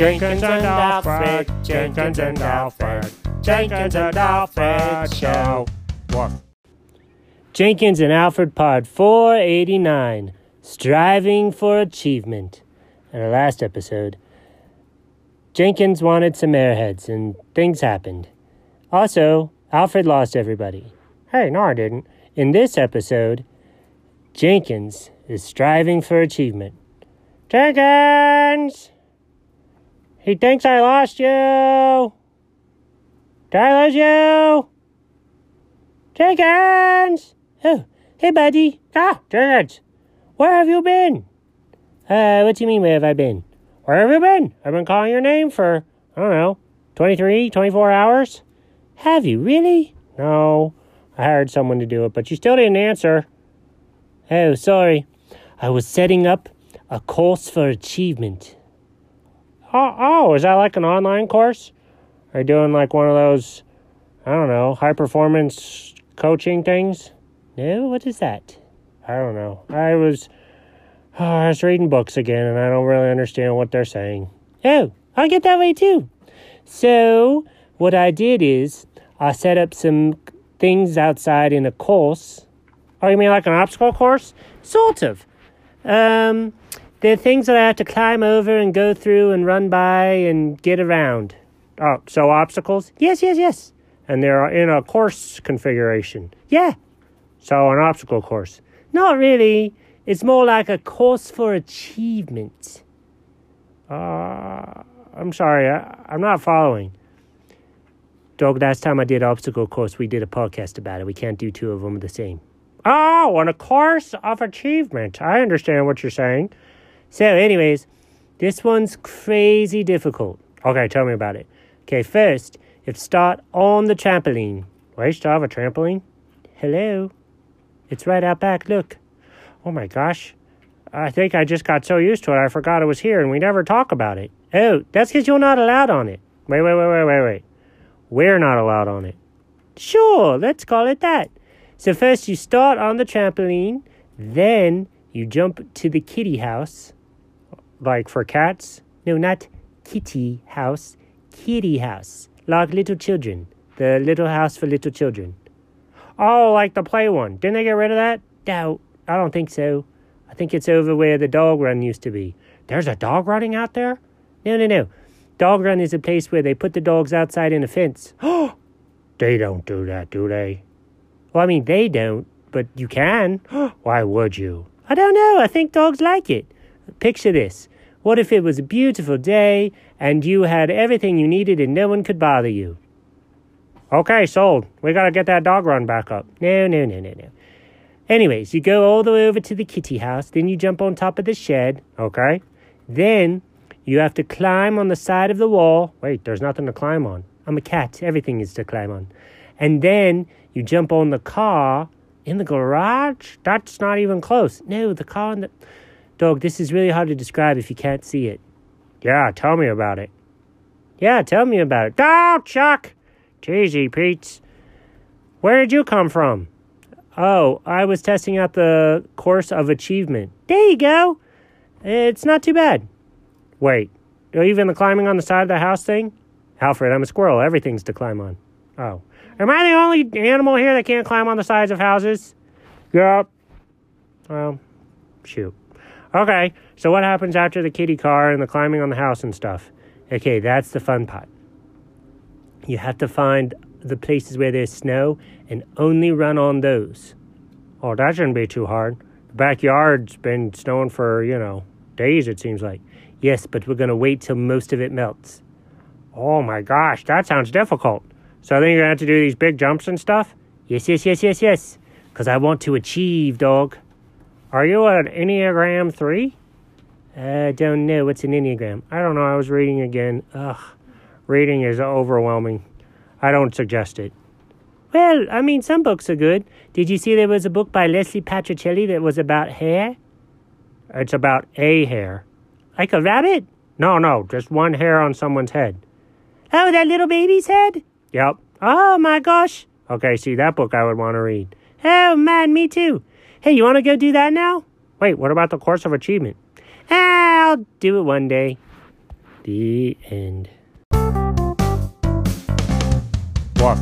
Jenkins and Alfred, Jenkins and Alfred, Jenkins and Alfred Show. What? Jenkins and Alfred Pod 489 Striving for Achievement. In our last episode, Jenkins wanted some airheads and things happened. Also, Alfred lost everybody. Hey, no, I didn't. In this episode, Jenkins is striving for achievement. Jenkins! He thinks I lost you! Did I lose you? Jenkins! Oh, hey, buddy. Ah, Jenkins. Where have you been? Uh, what do you mean, where have I been? Where have you been? I've been calling your name for, I don't know, 23, 24 hours? Have you really? No. I hired someone to do it, but you still didn't answer. Oh, sorry. I was setting up a course for achievement. Oh, oh, is that like an online course? Are you doing like one of those, I don't know, high performance coaching things? No, what is that? I don't know. I was, oh, I was reading books again, and I don't really understand what they're saying. Oh, I get that way too. So what I did is I set up some things outside in a course. Oh, you mean like an obstacle course? Sort of. Um, they're things that I have to climb over and go through and run by and get around. Oh, so obstacles? Yes, yes, yes. And they're in a course configuration. Yeah. So an obstacle course. Not really. It's more like a course for achievement. Uh, I'm sorry, I, I'm not following. Dog, last time I did obstacle course, we did a podcast about it. We can't do two of them the same. Oh, on a course of achievement. I understand what you're saying. So, anyways, this one's crazy difficult. Okay, tell me about it. Okay, first, you start on the trampoline. You still have a trampoline? Hello? It's right out back, look. Oh my gosh. I think I just got so used to it I forgot it was here and we never talk about it. Oh, that's because you're not allowed on it. Wait, wait, wait, wait, wait, wait. We're not allowed on it. Sure, let's call it that. So first you start on the trampoline, then you jump to the kitty house, like for cats. No, not kitty house, kitty house, like little children. The little house for little children. Oh, like the play one. Didn't they get rid of that? No, I don't think so. I think it's over where the dog run used to be. There's a dog running out there? No, no, no. Dog run is a place where they put the dogs outside in a fence. Oh, they don't do that, do they? Well, I mean, they don't, but you can. Why would you? I don't know. I think dogs like it. Picture this. What if it was a beautiful day and you had everything you needed and no one could bother you? Okay, sold. We gotta get that dog run back up. No, no, no, no, no. Anyways, you go all the way over to the kitty house, then you jump on top of the shed, okay? Then you have to climb on the side of the wall. Wait, there's nothing to climb on. I'm a cat. Everything is to climb on. And then you jump on the car in the garage. That's not even close. No, the car in the. Dog, this is really hard to describe if you can't see it. Yeah, tell me about it. Yeah, tell me about it. Oh, Chuck! Cheesy Pete's. Where did you come from? Oh, I was testing out the course of achievement. There you go. It's not too bad. Wait, even the climbing on the side of the house thing? Alfred, I'm a squirrel. Everything's to climb on. Oh. Am I the only animal here that can't climb on the sides of houses? Yup. Well, shoot. Okay, so what happens after the kitty car and the climbing on the house and stuff? Okay, that's the fun part. You have to find the places where there's snow and only run on those. Oh, that shouldn't be too hard. The backyard's been snowing for, you know, days, it seems like. Yes, but we're going to wait till most of it melts. Oh my gosh, that sounds difficult. So I think you're going to have to do these big jumps and stuff? Yes, yes, yes, yes, yes. Because I want to achieve, dog. Are you an Enneagram 3? I don't know. What's an Enneagram? I don't know. I was reading again. Ugh. Reading is overwhelming. I don't suggest it. Well, I mean, some books are good. Did you see there was a book by Leslie Patricelli that was about hair? It's about a hair. Like a rabbit? No, no, just one hair on someone's head. Oh, that little baby's head? Yep. Oh my gosh. Okay, see, that book I would want to read. Oh man, me too. Hey, you want to go do that now? Wait, what about the course of achievement? I'll do it one day. The end. Woof.